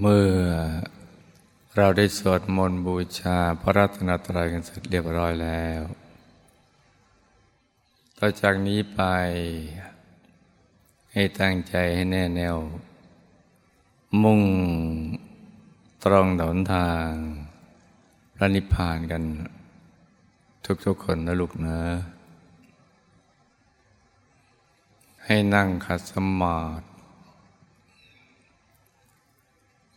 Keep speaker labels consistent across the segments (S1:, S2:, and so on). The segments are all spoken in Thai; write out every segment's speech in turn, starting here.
S1: เมื่อเราได้สวดมนต์บูชาพระรัตนตรัยกันเสร็จเรียบร้อยแล้ว ต่อจากนี้ไปให้ตั้งใจให้แน่แน่ว มุ่งตรงหนทางพระนิพพานกัน ทุกๆคนนะลูกนะให้นั่งขัดสมาธิ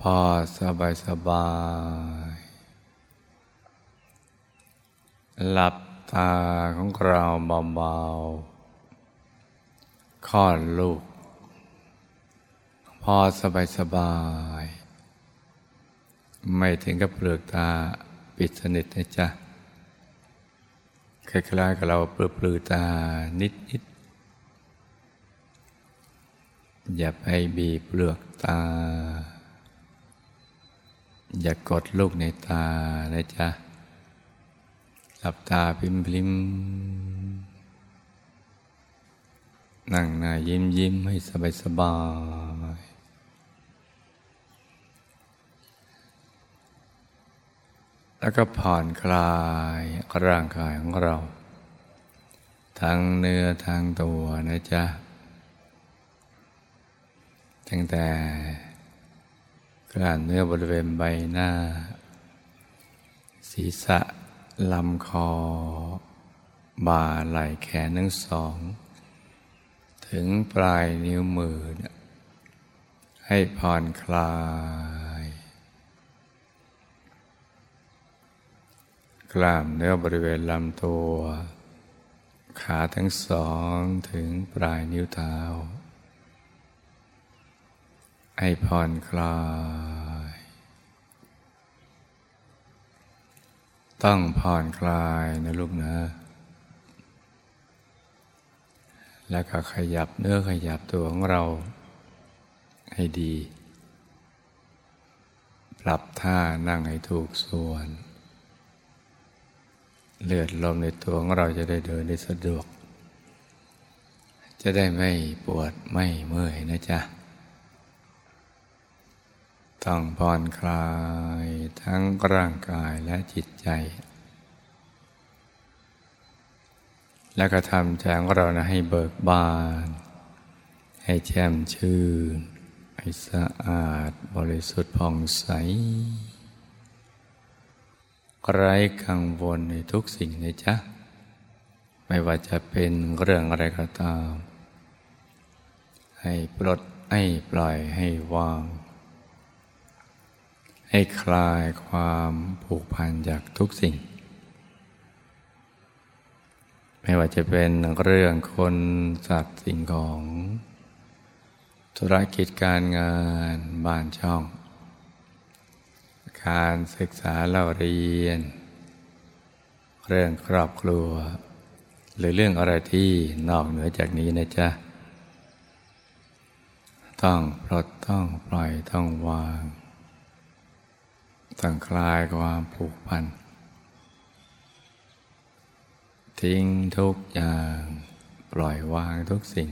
S1: พอสบายสบาย หลับตาของเราเบาๆคลอดลูก พอสบายสบาย ไม่ถึงกับเปลือกตาปิดสนิทนะจ๊ะคล้ายๆกับเราเปลือปลือตานิดๆอย่าไปบีบเปลือกตา อย่ากดลูกในตานะจ๊ะ หลับตาพิมพิมนั่งหน้ายิ้มยิ้มให้สบายสบายแล้วก็ผ่อนคลายร่างกายของเรา ทั้งเนื้อทั้งตัวนะจ๊ะ ตั้งแต่ กล้ามเนื้อบริเวณใบหน้า ศีรษะลำคอ บ่าไหล่แขนทั้งสอง ถึงปลายนิ้วมือ ให้ผ่อนคลาย กล้ามเนื้อบริเวณลำตัว ขาทั้งสองถึงปลายนิ้วเท้า ให้ผ่อนคลาย ต้องผ่อนคลายนะลูกนะ แล้วก็ขยับเนื้อขยับตัวของเราให้ดี ปรับท่านั่งให้ถูกส่วน เลือดลมในตัวของเราจะได้เดินได้สะดวก จะได้ไม่ปวดไม่เมื่อยนะจ๊ะ ต้องผ่อนคลายทั้งร่างกายและจิตใจ แล้วก็ทำใจของเรานะให้เบิกบาน ให้แช่มชื่น ให้สะอาดบริสุทธิ์ผ่องใส ไร้กังวลในทุกสิ่งในจ๊ะ ไม่ว่าจะเป็นเรื่องอะไรก็ตาม ให้ปลดให้ปล่อยให้วาง ให้คลายความผูกพันจากทุกสิ่ง ไม่ว่าจะเป็นเรื่องคนสัตว์สิ่งของธุรกิจการงานบ้านช่อง การศึกษาเล่าเรียน เรื่องครอบครัว หรือเรื่องอะไรที่นอกเหนือจากนี้นะจ๊ะ ต้องปลดต้องปล่อยต้องวาง ต้องคลายความผูกพัน ทิ้งทุกอย่างปล่อยวางทุกสิ่ง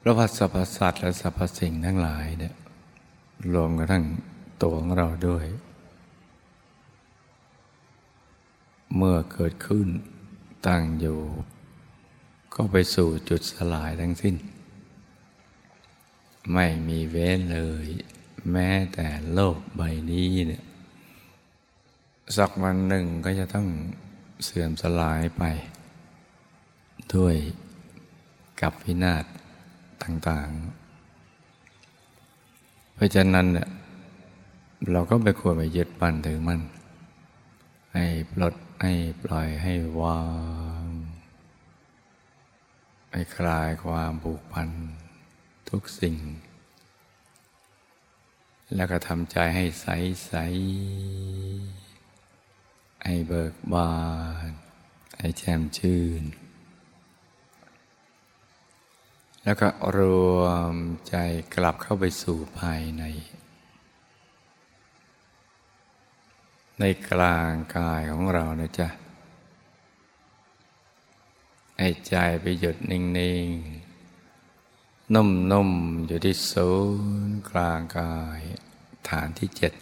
S1: พระพัสพสัตว์และสรรพสิ่งทั้งหลายเนี่ยรวมกระทั่งตัวของเราด้วย เมื่อเกิดขึ้นตั้งอยู่ ก็ไปสู่จุดสลายทั้งสิ้น ไม่มีเว้นเลย แม้แต่โลกใบนี้เนี่ยสักวันหนึ่งก็จะต้องเสื่อมสลายไป ด้วยกับพินาศต่าง ๆ เพราะฉะนั้นเนี่ยเราก็ไม่ควรไปยึดมั่นถือมั่นให้ปลดให้ปล่อยให้วางให้คลายความผูกพันทุกสิ่ง แล้วก็ทำใจให้ใสใสให้เบิกบานให้แจ่มชื่น แล้วก็รวมใจกลับเข้าไปสู่ภายใน ในกลางกายของเรานะจ๊ะให้ใจไปหยุดนิ่ง ๆ นุ่มๆอยู่ที่ศูนย์กลางกายฐานที่เจ็ด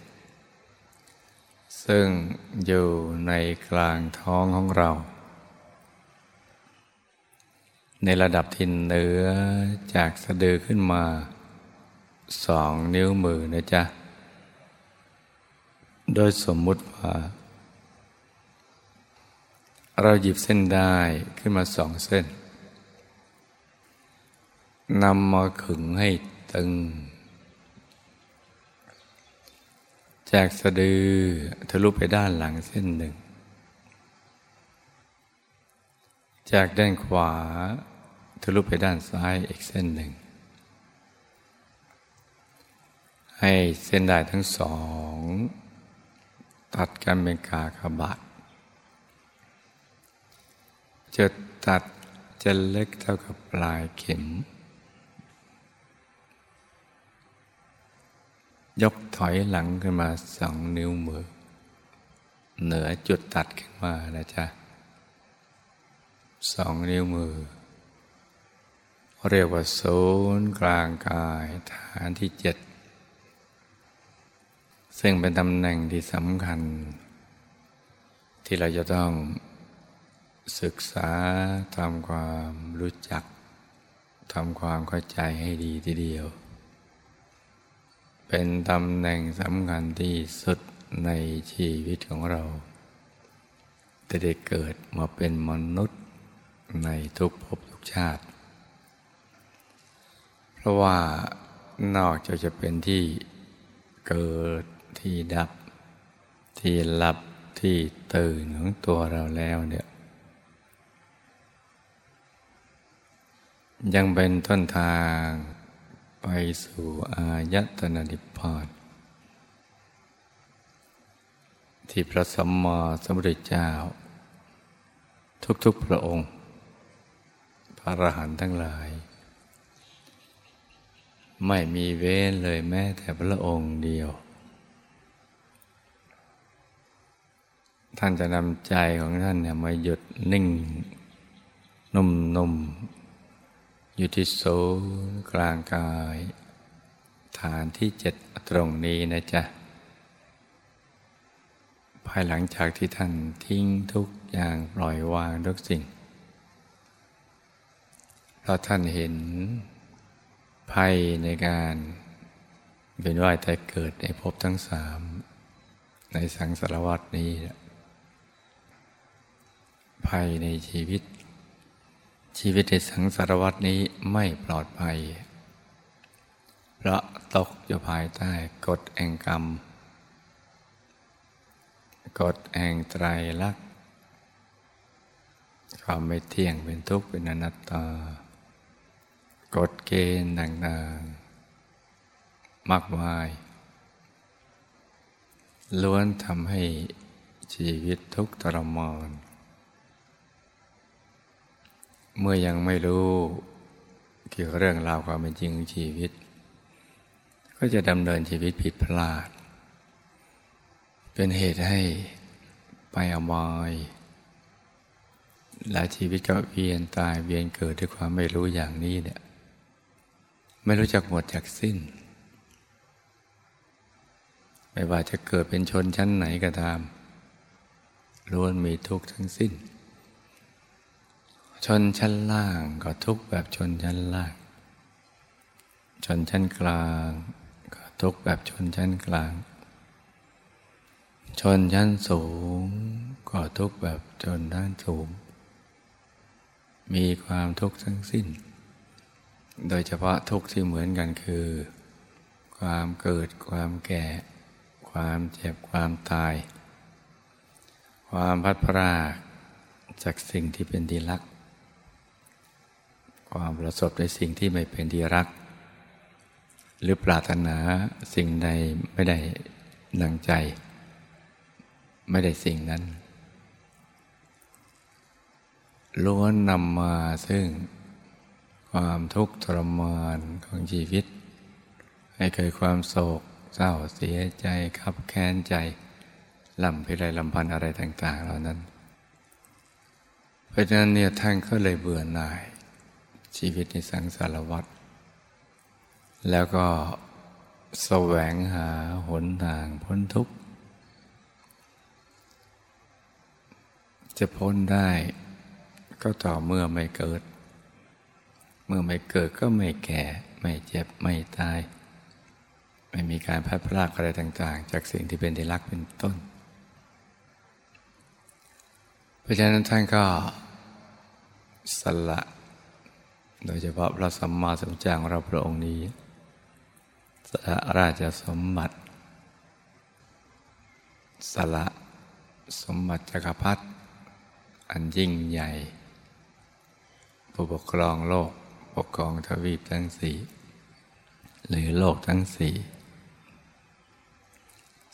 S1: ซึ่งอยู่ในกลางท้องของเรา ในระดับทินเหนือจากสะดือขึ้นมาสองนิ้วมือนะจ๊ะ โดยสมมุติว่า เราหยิบเส้นได้ขึ้นมาสองเส้น นำมาขึงให้ตึง จากสะดือทะลุไปด้านหลังเส้นหนึ่ง จากด้านขวาทะลุไปด้านซ้ายอีกเส้นหนึ่ง ให้เส้นได้ทั้งสอง ตัดกันเป็นกากบาทจุดตัดจะเล็กเท่ากับปลายเข็ม ยกถอยหลังขึ้นมาสองนิ้วมือ เหนือจุดตัดขึ้นมานะจ๊ะสองนิ้วมือ เรียกว่าโซนกลางกายฐานที่เจ็ดซึ่งเป็นตำแหน่งที่สำคัญ ที่เราจะต้องศึกษาทำความรู้จักทำความเข้าใจให้ดีทีเดียว เป็นตำแหน่งสำคัญที่สุดในชีวิตของเราจะได้เกิดมาเป็นมนุษย์ในทุกภพทุกชาติ เพราะว่านอกจากจะเป็นที่เกิดที่ดับ ที่หลับที่ตื่นของตัวเราแล้วเนี่ยยังเป็นต้นทาง ไปสู่อายตนะนิพพานที่พระสัมมาสัมพุทธเจ้า ทุกๆพระองค์ พระอรหันต์ทั้งหลาย ไม่มีเว้นเลยแม้แต่พระองค์เดียว ท่านจะนำใจของท่านเนี่ยมาหยุดนิ่ง นุ่มๆ อยู่ที่ศูนย์กลางกาย ฐานที่เจ็ดตรงนี้นะจ๊ะ ภายหลังจากที่ท่านทิ้งทุกอย่างปล่อยวางทุกสิ่งเพราะท่านเห็นภัยในการเป็นว่ายแต่เกิดในภพทั้งสามในสังสารวัตนี้ภัยในชีวิต ชีวิตในสังสารวัตนี้ไม่ปลอดภัย เพราะตกอยู่ภายใต้กฎแห่งกรรม กฎแห่งไตรลักษณ์ความไม่เที่ยงเป็นทุกข์เป็นอนัตตากฎเกณฑ์ต่างๆมากมาย ล้วนทำให้ชีวิตทุกข์ทรมาน เมื่อยังไม่รู้เกี่ยวกับเรื่องราวความเป็นจริงของชีวิต ก็จะดำเนินชีวิตผิดพลาด เป็นเหตุให้ไปอบายและชีวิตก็เวียนตายเวียนเกิดด้วยความไม่รู้อย่างนี้เนี่ยไม่รู้จักหมดจากสิ้น ไม่ว่าจะเกิดเป็นชนชั้นไหนก็ตามล้วนมีทุกข์ทั้งสิ้น ชนชั้นล่างก็ทุกแบบชนชั้นล่าง ชนชั้นกลางก็ทุกแบบชนชั้นกลาง ชนชั้นสูงก็ทุกแบบชนด้านสูง มีความทุกข์ทั้งสิ้น โดยเฉพาะทุกข์ที่เหมือนกันคือ ความเกิดความแก่ ความเจ็บความตาย ความพัดพรากจากสิ่งที่เป็นดีลัก ความประสบในสิ่งที่ไม่เป็นที่รัก หรือปรารถนาสิ่งใดไม่ได้ดังใจ ไม่ได้สิ่งนั้นล้วนนำมาซึ่งความทุกข์ทรมานของชีวิต ให้เกิดความโศกเศร้าเสียใจขับแค้นใจลำพิไรลำพันอะไรต่าง ๆ เหล่านั้น เพราะฉะนั้นเนี่ยท่านก็เลยเบื่อหน่าย ชีวิตในสังสารวัฏแล้วก็แสวงหาหนทางพ้นทุกข์ จะพ้นได้ก็ต่อเมื่อไม่เกิด เมื่อไม่เกิดก็ไม่แก่ ไม่เจ็บ ไม่ตาย ไม่มีการพัดพลากอะไรต่าง ๆ จากสิ่งที่เป็นที่รักเป็นต้น เพราะฉะนั้นท่านก็สละ โดยเฉพาะพระสัมมาสัมพุทธเจ้าของเราพระองค์นี้สละราชสมบัติ สละสมบัติจักรพรรดิอันยิ่งใหญ่ ผู้ปกครองโลกปกครองทวีปทั้งสี่หรือโลกทั้งสี่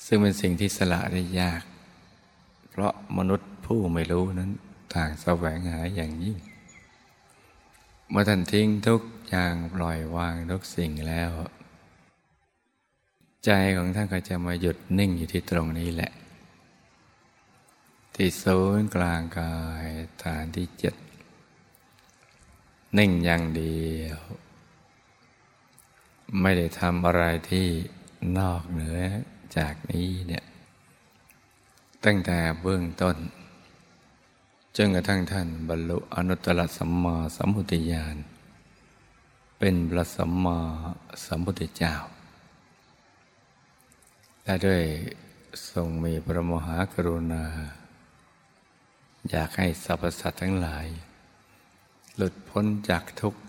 S1: ซึ่งเป็นสิ่งที่สละได้ยาก เพราะมนุษย์ผู้ไม่รู้นั้นต่างแสวงหาอย่างยิ่ง เมื่อท่านทิ้งทุกอย่างปล่อยวางทุกสิ่งแล้ว ใจของท่านก็จะมาหยุดนิ่งอยู่ที่ตรงนี้แหละ ที่ศูนย์กลางกายฐานที่เจ็ดนิ่งอย่างเดียว ไม่ได้ทำอะไรที่นอกเหนือจากนี้เนี่ยตั้งแต่เบื้องต้น จนกระทั่งท่านบรรลุอนุตตรสัมมาสัมพุทธญาณเป็นพระสัมมาสัมพุทธเจ้า และด้วยทรงมีพระมหากรุณา อยากให้สรรพสัตว์ทั้งหลาย หลุดพ้นจากทุกข์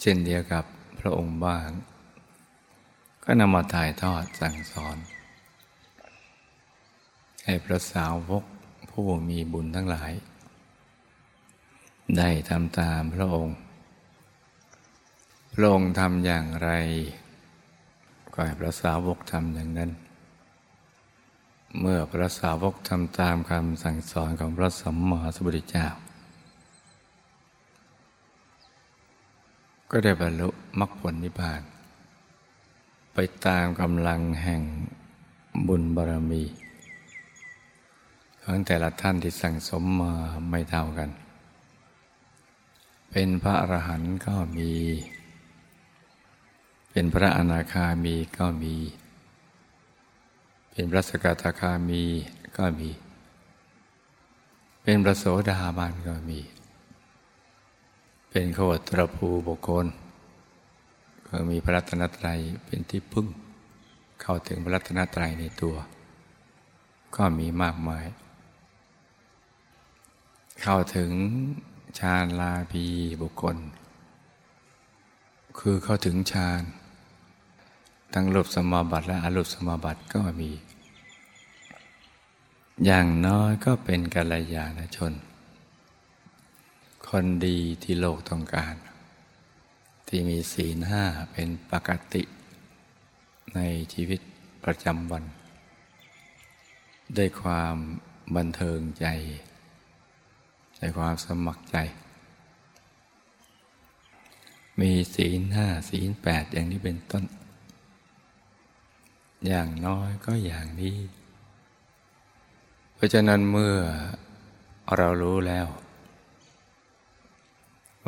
S1: เช่นเดียวกับพระองค์บ้าง ก็นำมาถ่ายทอดสั่งสอน ให้พระสาวก ผู้มีบุญทั้งหลาย ได้ทำตามพระองค์ พระองค์ทำอย่างไรก็ให้พระสาวกทำอย่างนั้น เมื่อพระสาวกทำตามคำสั่งสอนของพระสัมมาสัมพุทธเจ้า ก็ได้บรรลุมรรคผลนิพพาน ไปตามกำลังแห่งบุญบารมี ของแต่ละท่านที่สั่งสมมาไม่เท่ากัน เป็นพระอรหันต์ก็มี เป็นพระอนาคามีก็มี เป็นพระสกทาคามีก็มี เป็นพระโสดาบันก็มี เป็นขวัตรภูบุคคล ก็มีพระรัตนตรัยเป็นที่พึ่ง เข้าถึงพระรัตนตรัยในตัวก็มีมากมาย เข้าถึงฌานลาภีบุคคล คือเข้าถึงฌานทั้งรูปสมาบัติและอรูปสมาบัติก็มี อย่างน้อยก็เป็นกัลยาณชน คนดีที่โลกต้องการ ที่มีศีลห้าเป็นปกติในชีวิตประจำวัน ด้วยความบันเทิงใจ ด้วยความสมัครใจ มีศีลห้าศีลแปดอย่างนี้เป็นต้น อย่างน้อยก็อย่างนี้ เพราะฉะนั้นเมื่อเรารู้แล้ว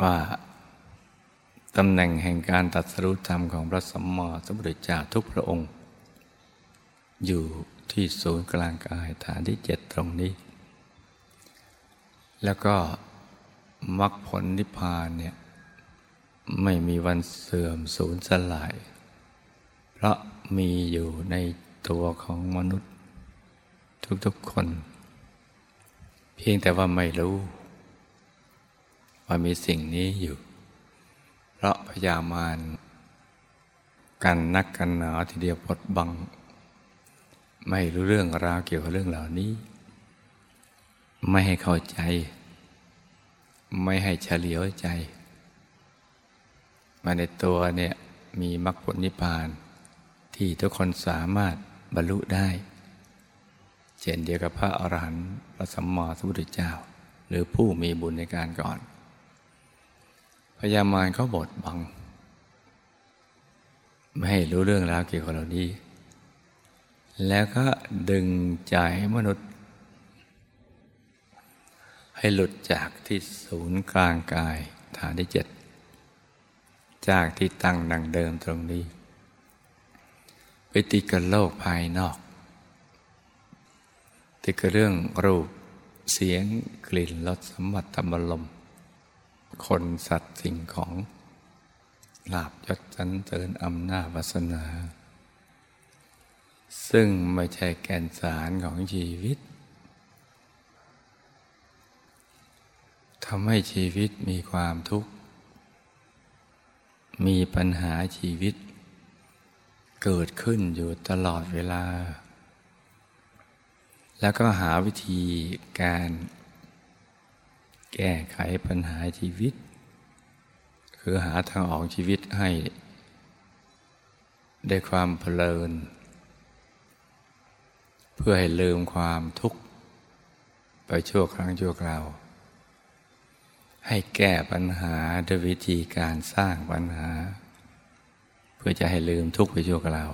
S1: ว่าตำแหน่งแห่งการตัดสรุธรรมของพระสัมมาสัมพุทธเจ้าทุกพระองค์ อยู่ที่ศูนย์กลางกายฐานที่เจ็ดตรงนี้ แล้วก็มรรคผลนิพพานเนี่ยไม่มีวันเสื่อมสูญสลาย เพราะมีอยู่ในตัวของมนุษย์ ทุกๆคน เพียงแต่ว่าไม่รู้ ว่ามีสิ่งนี้อยู่ เพราะพยามารกันนักกันหนาทีเดียวปดบัง ไม่รู้เรื่องราวเกี่ยวกับเรื่องเหล่านี้ ไม่ให้เข้าใจ ไม่ให้เฉลียวใจ มาในตัวเนี่ยมีมรรคผลนิพพาน ที่ทุกคนสามารถบรรลุได้ เช่นเดียวกับพระอรหันต์พระสัมมาสัมพุทธเจ้า หรือผู้มีบุญในการก่อนพญามารเขาบดบัง ไม่ให้รู้เรื่องราวเกี่ยวกับเรานี้ แล้วก็ดึงใจมนุษย์ ให้หลุดจากที่ศูนย์กลางกายฐานที่เจ็ดจากที่ตั้งดังเดิมตรงนี้ไปติดกับโลกภายนอก ติดกับเรื่องรูปเสียงกลิ่นรสสัมผัสธรรมลม คนสัตว์สิ่งของลาบยศจันเตินอำนาจวาสนา ซึ่งไม่ใช่แก่นสารของชีวิต ทำให้ชีวิตมีความทุกข์ มีปัญหาชีวิต เกิดขึ้นอยู่ตลอดเวลา แล้วก็หาวิธีการแก้ไขปัญหาชีวิต คือหาทางออกชีวิตให้ได้ความเพลิน เพื่อให้ลืมความทุกข์ ไปชั่วครั้งชั่วคราว ให้แก้ปัญหาด้วยวิธีการสร้างปัญหา เพื่อจะให้ลืมทุกข์ไปชั่วคราว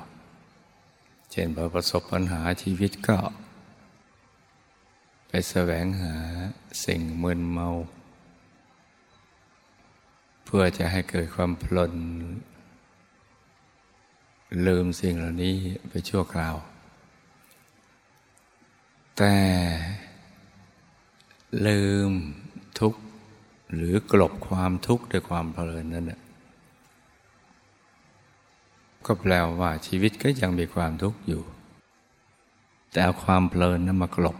S1: เช่นพอประสบปัญหาชีวิตก็ ไปแสวงหาสิ่งมึนเมา เพื่อจะให้เกิดความพลนลืมสิ่งเหล่านี้ไปชั่วคราว แต่ลืมทุกข์ หรือกลบความทุกข์ด้วยความเพลินนั่นแหละก็แปลว่าชีวิตก็ยังมีความทุกข์อยู่ แต่เอาความเพลินนั้นมากลบ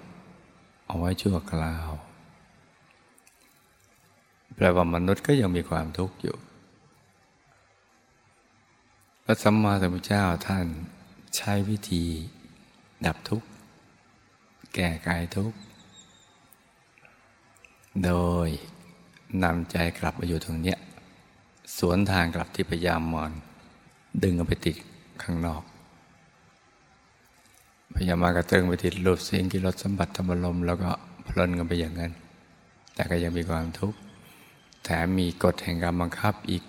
S1: เอาไว้ชั่วคราว แปลว่ามนุษย์ก็ยังมีความทุกข์อยู่พระสัมมาสัมพุทธเจ้าท่านใช้วิธี ดับทุกข์ แก้กายทุกข์ โดย นำใจกลับมาอยู่ตรงเนี้ยสวนทางกลับที่พยายามมอน ดึงเอาไปติดข้างนอก พยายามมากระเติงไปติดรูปเสียงกิรสสัมบัติธรรมลมแล้วก็พลนกันไปอย่างนั้น แต่ก็ยังมีความทุกข์แถมมีกฎแห่งกรรมบังคับอีก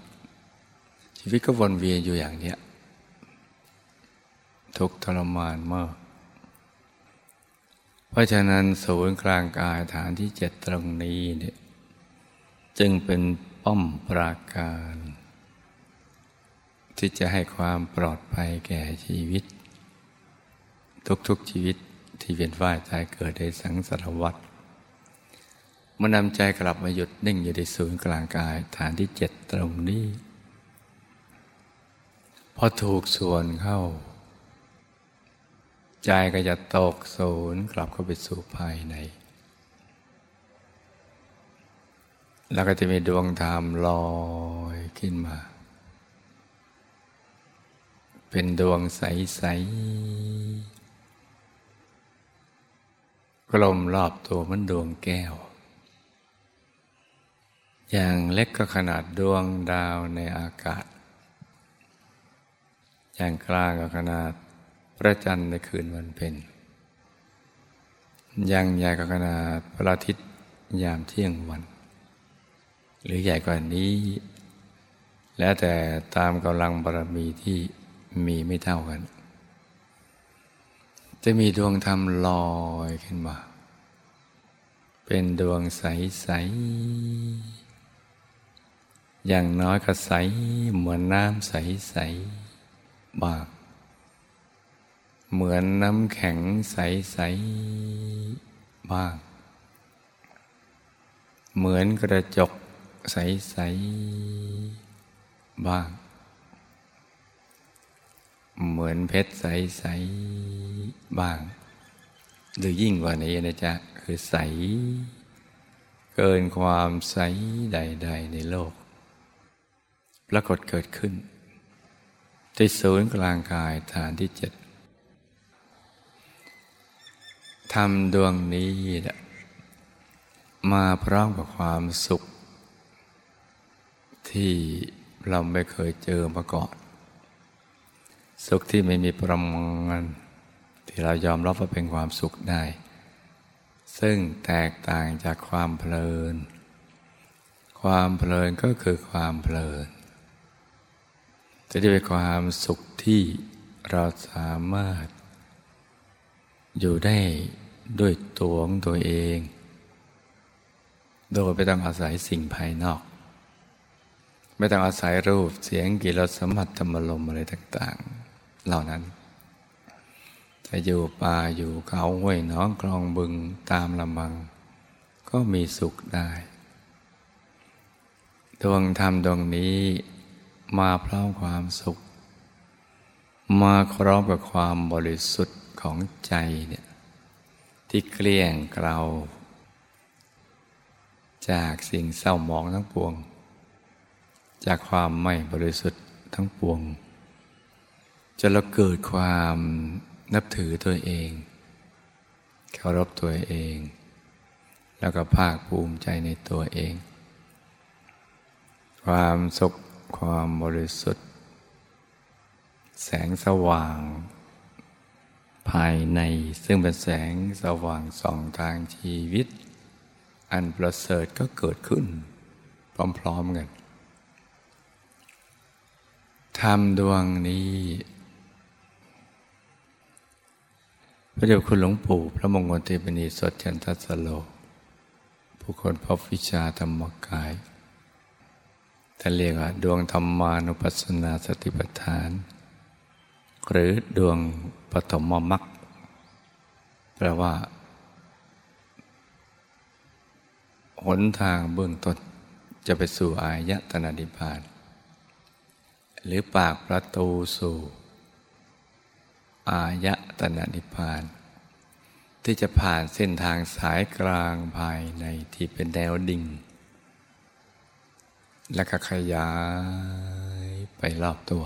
S1: ชีวิตก็วนเวียนอยู่อย่างเนี้ยทุกทรมานมาก เพราะฉะนั้นศูนย์กลางกายฐานที่เจ็ดตรงนี้เนี่ย จึงเป็นป้อมปราการ ที่จะให้ความปลอดภัยแก่ชีวิต ทุกๆชีวิตที่เวียนว่ายตายเกิดในสังสารวัฏมื่อนำใจกลับมาหยุดนิ่งอยู่ในศูนย์กลางกายฐานที่เจ็ดตรงนี้ พอถูกส่วนเข้า ใจก็จะตกศูนย์กลับเข้าไปสู่ภายใน แล้วก็จะมีดวงธรรมลอยขึ้นมา เป็นดวงใส ๆ กลมรอบตัวมันดวงแก้ว อย่างเล็กก็ขนาดดวงดาวในอากาศ อย่างกลางก็ขนาดพระจันทร์ในคืนวันเพ็ญอย่างใหญ่ก็ขนาดพระอาทิตย์ยามเที่ยงวัน หรือใหญ่กว่านี้ แล้วแต่ตามกำลังบารมีที่มีไม่เท่ากัน จะมีดวงธรรมลอยขึ้นมา เป็นดวงใส ๆ อย่างน้อยก็ใส เหมือนน้ำใส ๆ บางเหมือนน้ำแข็งใส ๆ บ้าง เหมือนกระจก ใส ๆ บ้าง เหมือนเพชรใส ๆ บ้าง หรือยิ่งกว่านี้นะจ๊ะ คือใส เกินความใสใด ๆ ในโลก ปรากฏเกิดขึ้น ที่ศูนย์กลางกายฐานที่เจ็ดทำดวงนี้ มาพร้อมกับความสุข ที่เราไม่เคยเจอมาก่อน สุขที่ไม่มีประมาณที่เรายอมรับว่าเป็นความสุขได้ ซึ่งแตกต่างจากความเพลิน ความเพลินก็คือความเพลินจะได้เป็นความสุขที่เราสามารถ อยู่ได้ด้วยตัวของตัวเอง โดยไม่ต้องอาศัยสิ่งภายนอก ไม่ต้องอาศัยรูปเสียงกลิ่นรสสัมผัสธรรมลมอะไรต่าง ๆ เหล่านั้น จะอยู่ป่าอยู่เขาห้วยน้องคลองบึงตามลำบัง ก็มีสุขได้ ดวงธรรมดวงนี้มาพร้อมความสุข มาพร้อมกับความบริสุทธิ์ของใจเนี่ยที่เกลี้ยงเกลาจากสิ่งเศร้าหมองทั้งปวง จากความไม่บริสุทธิ์ทั้งปวงจะเราเกิดความนับถือตัวเองเคารพตัวเอง แล้วก็ภาคภูมิใจในตัวเอง ความสุขความบริสุทธิ์ แสงสว่าง ภายในซึ่งเป็นแสงสว่างส่องทางชีวิต อันประเสริฐก็เกิดขึ้น พร้อมๆกัน ทำดวงนี้พระเดชคุณหลวงปู่พระมงคลเทปนีสดจันทัสโล ผู้คนพบวิชาธรรมกายท่านเรียกว่า ดวงธรรมานุปัสสนาสติปัฏฐาน หรือดวงปฐมมรรคแปลว่า หนทางเบื้องต้นจะไปสู่อายตนะนิพพาน หรือปากประตูสู่ อายตนะนิพพาน ที่จะผ่านเส้นทางสายกลางภายในที่เป็นแนวดิ่ง แล้วก็ขยายไปรอบตัว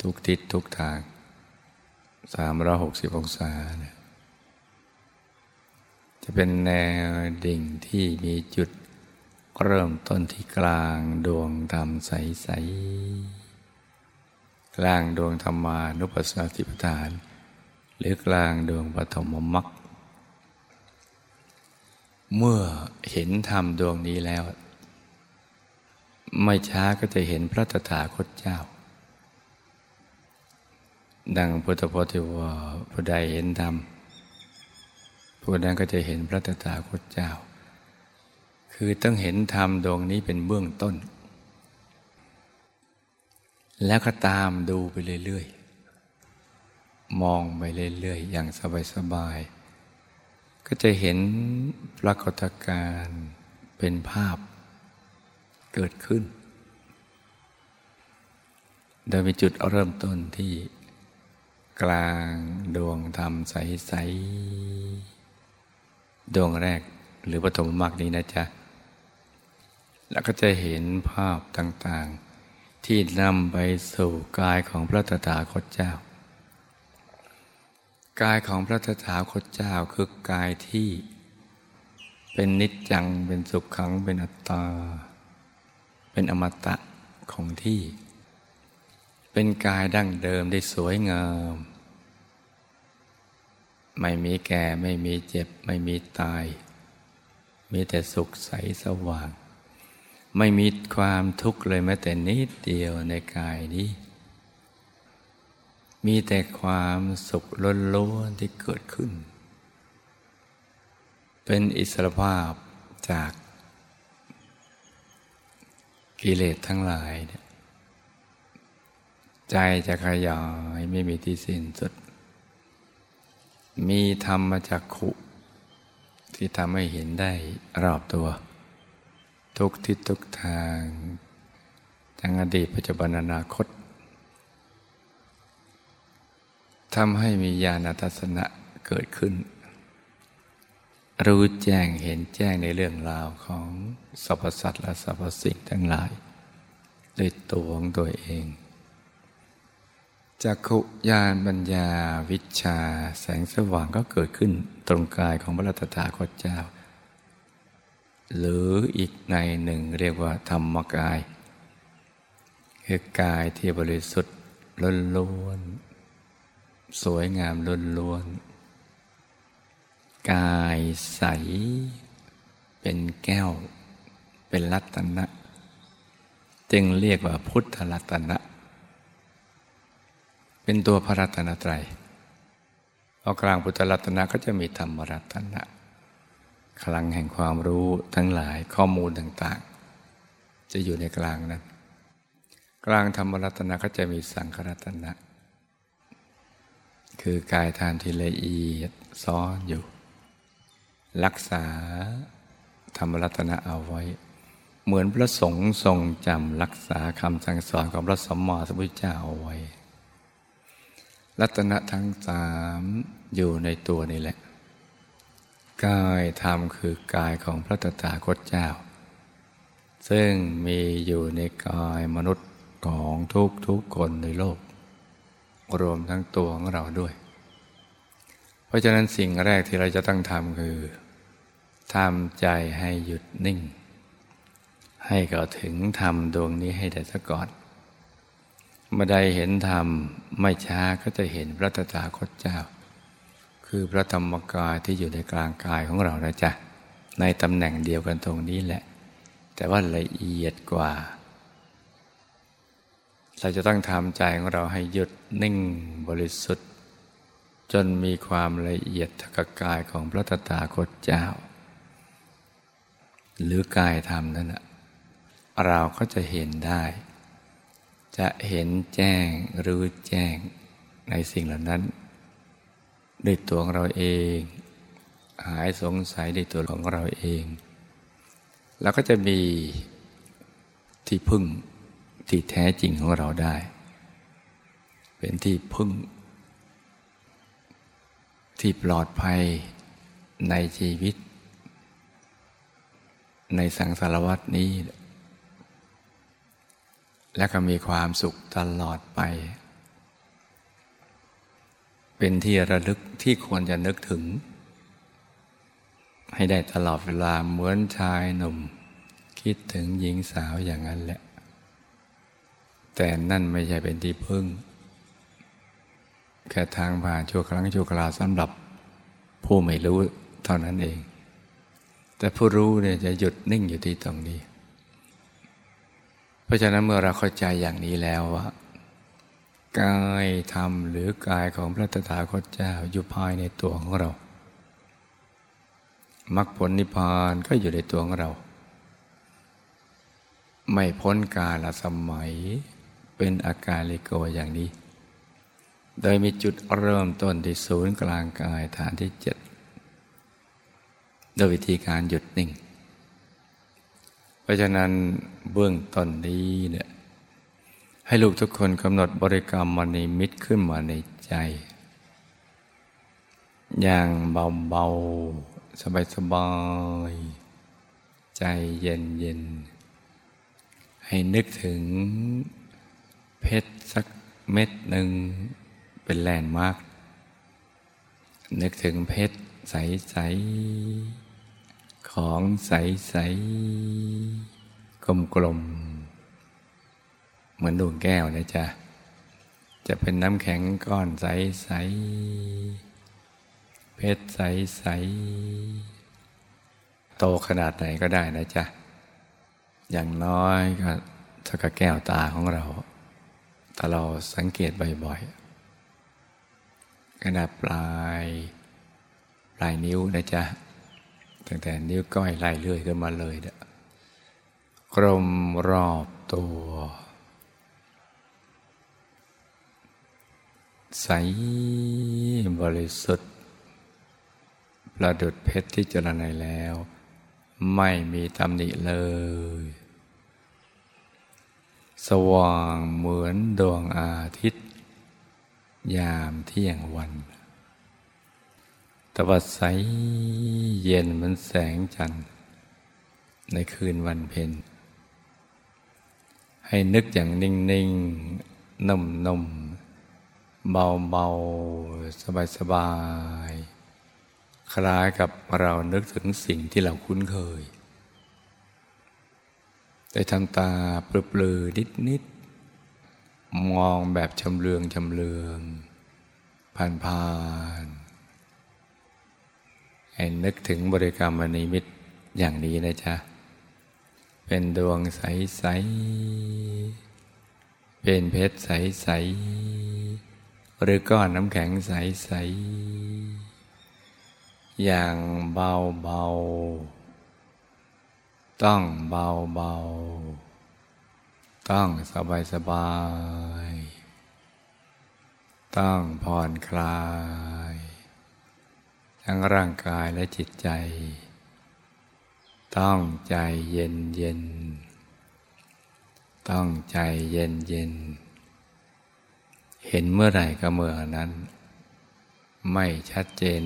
S1: ทุกทิศทุกทางสามร้อหกสิบองศาเนี่ยจะเป็นแนวดิ่งที่มีจุดเริ่มต้นที่กลางดวงธรรมใส ๆ กลางดวงธรรมานุปัสสติปทาน หรือกลางดวงปฐมมรรคเมื่อเห็นธรรมดวงนี้แล้ว ไม่ช้าก็จะเห็นพระตถาคตเจ้า ดังพุทธพจน์ที่ว่าผู้ใดเห็นธรรมผู้นั้นก็จะเห็นพระตถาคตเจ้า คือต้องเห็นธรรมดวงนี้เป็นเบื้องต้น แล้วก็ตามดูไปเรื่อยๆ มองไปเรื่อยๆ อย่างสบายๆ ก็จะเห็นปรากฏการณ์เป็นภาพเกิดขึ้น โดยมีจุดเริ่มต้นที่กลางดวงธรรมใสๆ ดวงแรกหรือปฐมมรรคนี้นะจ๊ะ แล้วก็จะเห็นภาพต่างๆ ที่นำไปสู่กายของพระตถาคตเจ้า กายของพระตถาคตเจ้าคือกายที่ เป็นนิจจังเป็นสุขขังเป็นอัตตา เป็นอมตะของที่ เป็นกายดั้งเดิมได้สวยงาม ไม่มีแก่ไม่มีเจ็บไม่มีตาย มีแต่สุขใสสว่าง ไม่มีความทุกข์เลยแม้แต่นิดเดียวในกายนี้ มีแต่ความสุขล้วนๆที่เกิดขึ้น เป็นอิสรภาพจากกิเลสทั้งหลายเนี่ยใจจะขยายไม่มีที่สิ้นสุด มีธรรมจักขุที่ทำให้เห็นได้รอบตัว ทุกทิศทุกทางทั้งอดีตปัจจุบันอนาคตทำให้มีญาณทัศนะเกิดขึ้น รู้แจ้งเห็นแจ้งในเรื่องราวของสรรพสัตว์และสรรพสิ่งทั้งหลายด้วยตัวของตัวเองจักขุญาณปัญญาวิชา แสงสว่างก็เกิดขึ้นตรงกายของพระรัตถาคตเจ้า หรืออีกในหนึ่งเรียกว่าธรรมกายคือกายที่บริสุทธิ์ล้วนๆสวยงามล้วนๆกายใส เป็นแก้ว เป็นรัตนะ จึงเรียกว่าพุทธรัตนะ เป็นตัวพระรัตนตรัยเอกลางพุทธรัตนะก็จะมีธรรมรัตนะ คลังแห่งความรู้ทั้งหลายข้อมูลต่างๆ จะอยู่ในกลางนั้น กลางธรรมรัตนะก็จะมีสังขรัตนะ คือกายทานที่ละเอียดซ้อนอยู่ รักษาธรรมรัตนะเอาไว้ เหมือนพระสงฆ์ทรงจำรักษาคำสั่งสอนของพระสมมาสัมพุทธเจ้าเอาไว้ รัตนะทั้งสามอยู่ในตัวนี่แหละ กายธรรมคือกายของพระตถาคตเจ้า ซึ่งมีอยู่ในกายมนุษย์ของทุกทุกคนในโลก รวมทั้งตัวของเราด้วย เพราะฉะนั้นสิ่งแรกที่เราจะต้องทำคือทำใจให้หยุดนิ่ง ให้เขาถึงธรรมดวงนี้ให้ได้ซะก่อนเมื่อใดเห็นธรรมไม่ช้าก็จะเห็นพระตถาคตเจ้า คือพระธรรมกายที่อยู่ในกลางกายของเรานะจ๊ะในตำแหน่งเดียวกันตรงนี้แหละ แต่ว่าละเอียดกว่า เราจะต้องทำใจของเราให้หยุดนิ่งบริสุทธิ์ จนมีความละเอียดทกกายของพระตถาคตเจ้า หรือกายธรรมนั่นนะเราก็จะเห็นได้ จะเห็นแจ้งรู้แจ้งในสิ่งเหล่านั้น ด้วยตัวของเราเอง หายสงสัยในตัวของเราเองแล้วก็จะมีที่พึ่งที่แท้จริงของเราได้ เป็นที่พึ่ง ที่ปลอดภัยในชีวิต ในสังสารวัตนี้ และก็มีความสุขตลอดไป เป็นที่ระลึกที่ควรจะนึกถึง ให้ได้ตลอดเวลาเหมือนชายหนุ่ม คิดถึงหญิงสาวอย่างนั้นแหละ แต่นั่นไม่ใช่เป็นที่พึ่ง แค่ทางผ่านชั่วครั้งชั่วคราวสำหรับ ผู้ไม่รู้เท่านั้นเอง แต่ผู้รู้เนี่ยจะหยุดนิ่งอยู่ที่ตรงนี้ เพราะฉะนั้นเมื่อเราเข้าใจอย่างนี้แล้วว่า กายธรรมหรือกายของพระตถาคตเจ้าอยู่ภายในตัวของเรามรรคผลนิพพานก็อยู่ในตัวของเรา ไม่พ้นกาลสมัยเป็นอาการลิโกอย่างนี้ โดยมีจุดเริ่มต้นที่ศูนย์กลางกายฐานที่เจ็ดโดยวิธีการหยุดนิ่ง เพราะฉะนั้นเบื้องต้นนี้เนี่ย ให้ลูกทุกคนกำหนดบริกรรมมณีมิตรขึ้นมาในใจ อย่างเบาๆ สบายๆ ใจเย็นๆ ให้นึกถึงเพชรสักเม็ดหนึ่งเป็นแลนด์มาร์กนึกถึงเพชรใส ๆ ของใส ๆ กลม ๆ เหมือนดวงแก้วนะจ๊ะจะเป็นน้ำแข็งก้อนใสๆเพชรใสๆโตขนาดไหนก็ได้นะจ๊ะอย่างน้อยก็เท่ากับแก้วตาของเราถ้าเราสังเกตบ่อยๆขนาดปลายปลายนิ้วนะจ๊ะตั้งแต่นิ้วก้อยไล่เลื่อยขึ้นมาเลยเด้อกลมรอบตัว ใสบริสุทธิ์ ประดุดเพชรที่เจรนัยแล้ว ไม่มีตำหนิเลย สว่างเหมือนดวงอาทิตย์ ยามเที่ยงวันตะวัดใสเย็นเหมือนแสงจันทร์ ในคืนวันเพ็ญให้นึกอย่างนิ่ง ๆนุ่มๆ เบาเบาสบายสบาย คล้ายกับเรานึกถึงสิ่งที่เราคุ้นเคยแต่ทำตาปลือๆนิดนิดมองแบบชำเลืองชำเลือง ผ่านผ่านให้นึกถึงบริกรรมอนิมิตอย่างนี้นะจ๊ะ เป็นดวงใส ๆ เป็นเพชรใส ๆ หรือก้อนน้ำแข็งใส ๆ อย่างเบาเบาต้องเบาเบาต้องสบาย สบาย ต้องผ่อนคลาย ทั้งร่างกายและจิตใจ ต้องใจเย็นเย็นต้องใจเย็นเย็น เห็นเมื่อไหร่ก็เมื่อนั้น ไม่ชัดเจน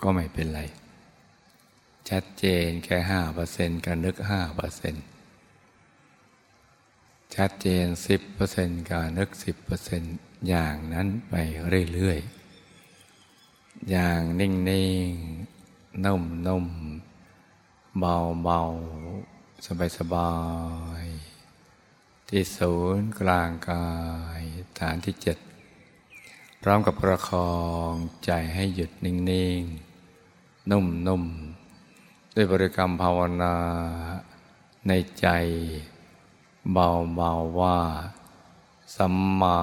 S1: ก็ไม่เป็นไร ชัดเจนแค่ห้าเปอร์เซ็นต์ก็นึกห้าเปอร์เซ็นต์ชัดเจนสิบเปอร์เซ็นต์ก็นึกสิบเปอร์เซ็นต์อย่างนั้นไปเรื่อยๆ อย่างนิ่งๆ นุ่มๆ เบาๆ สบายๆ ที่ศูนย์กลางกาย ฐานที่เจ็ดพร้อมกับประคองใจให้หยุดนิ่งๆ นุ่มๆ ด้วยบริกรรมภาวนาในใจเบาๆว่า สัมมา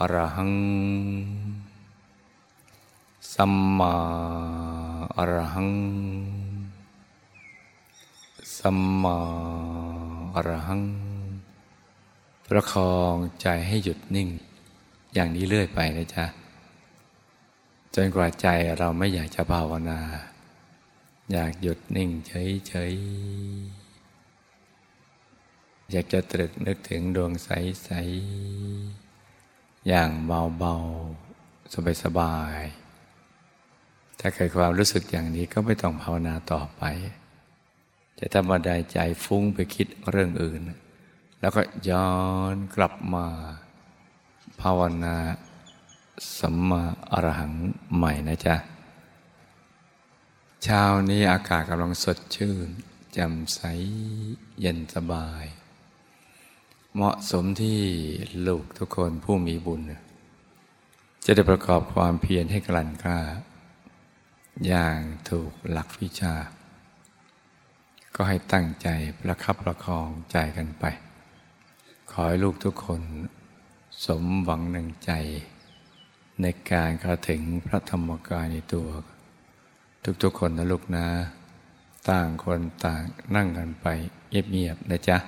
S1: อรหัง สัมมาอรหัง สัมมาอรหัง ประคองใจให้หยุดนิ่ง อย่างนี้เรื่อยไปนะจ๊ะ จนกว่าใจเราไม่อยากจะภาวนา อยากหยุดนิ่งเฉยๆ อยากจะตรึกนึกถึงดวงใส ๆ อย่างเบา ๆ สบาย ๆ ถ้าเกิดความรู้สึกอย่างนี้ก็ไม่ต้องภาวนาต่อไปจะธรรมดาใจฟุ้งไปคิดเรื่องอื่น แล้วก็ย้อนกลับมา ภาวนาสัมมาอรหังใหม่นะจ๊ะเช้านี้อากาศกำลังสดชื่นแจ่มใสเย็นสบาย เหมาะสมที่ลูกทุกคนผู้มีบุญ จะได้ประกอบความเพียรให้กลั่นกล้า อย่างถูกหลักวิชา ก็ให้ตั้งใจประคับประคองใจกันไป ขอให้ลูกทุกคน สมหวังหนึ่งใจ ในการกระถึงพระธรรมกายในตัว ทุกๆคนนะลูกนะ ต่างคนต่างนั่งกันไปเงียบๆนะจ๊ะ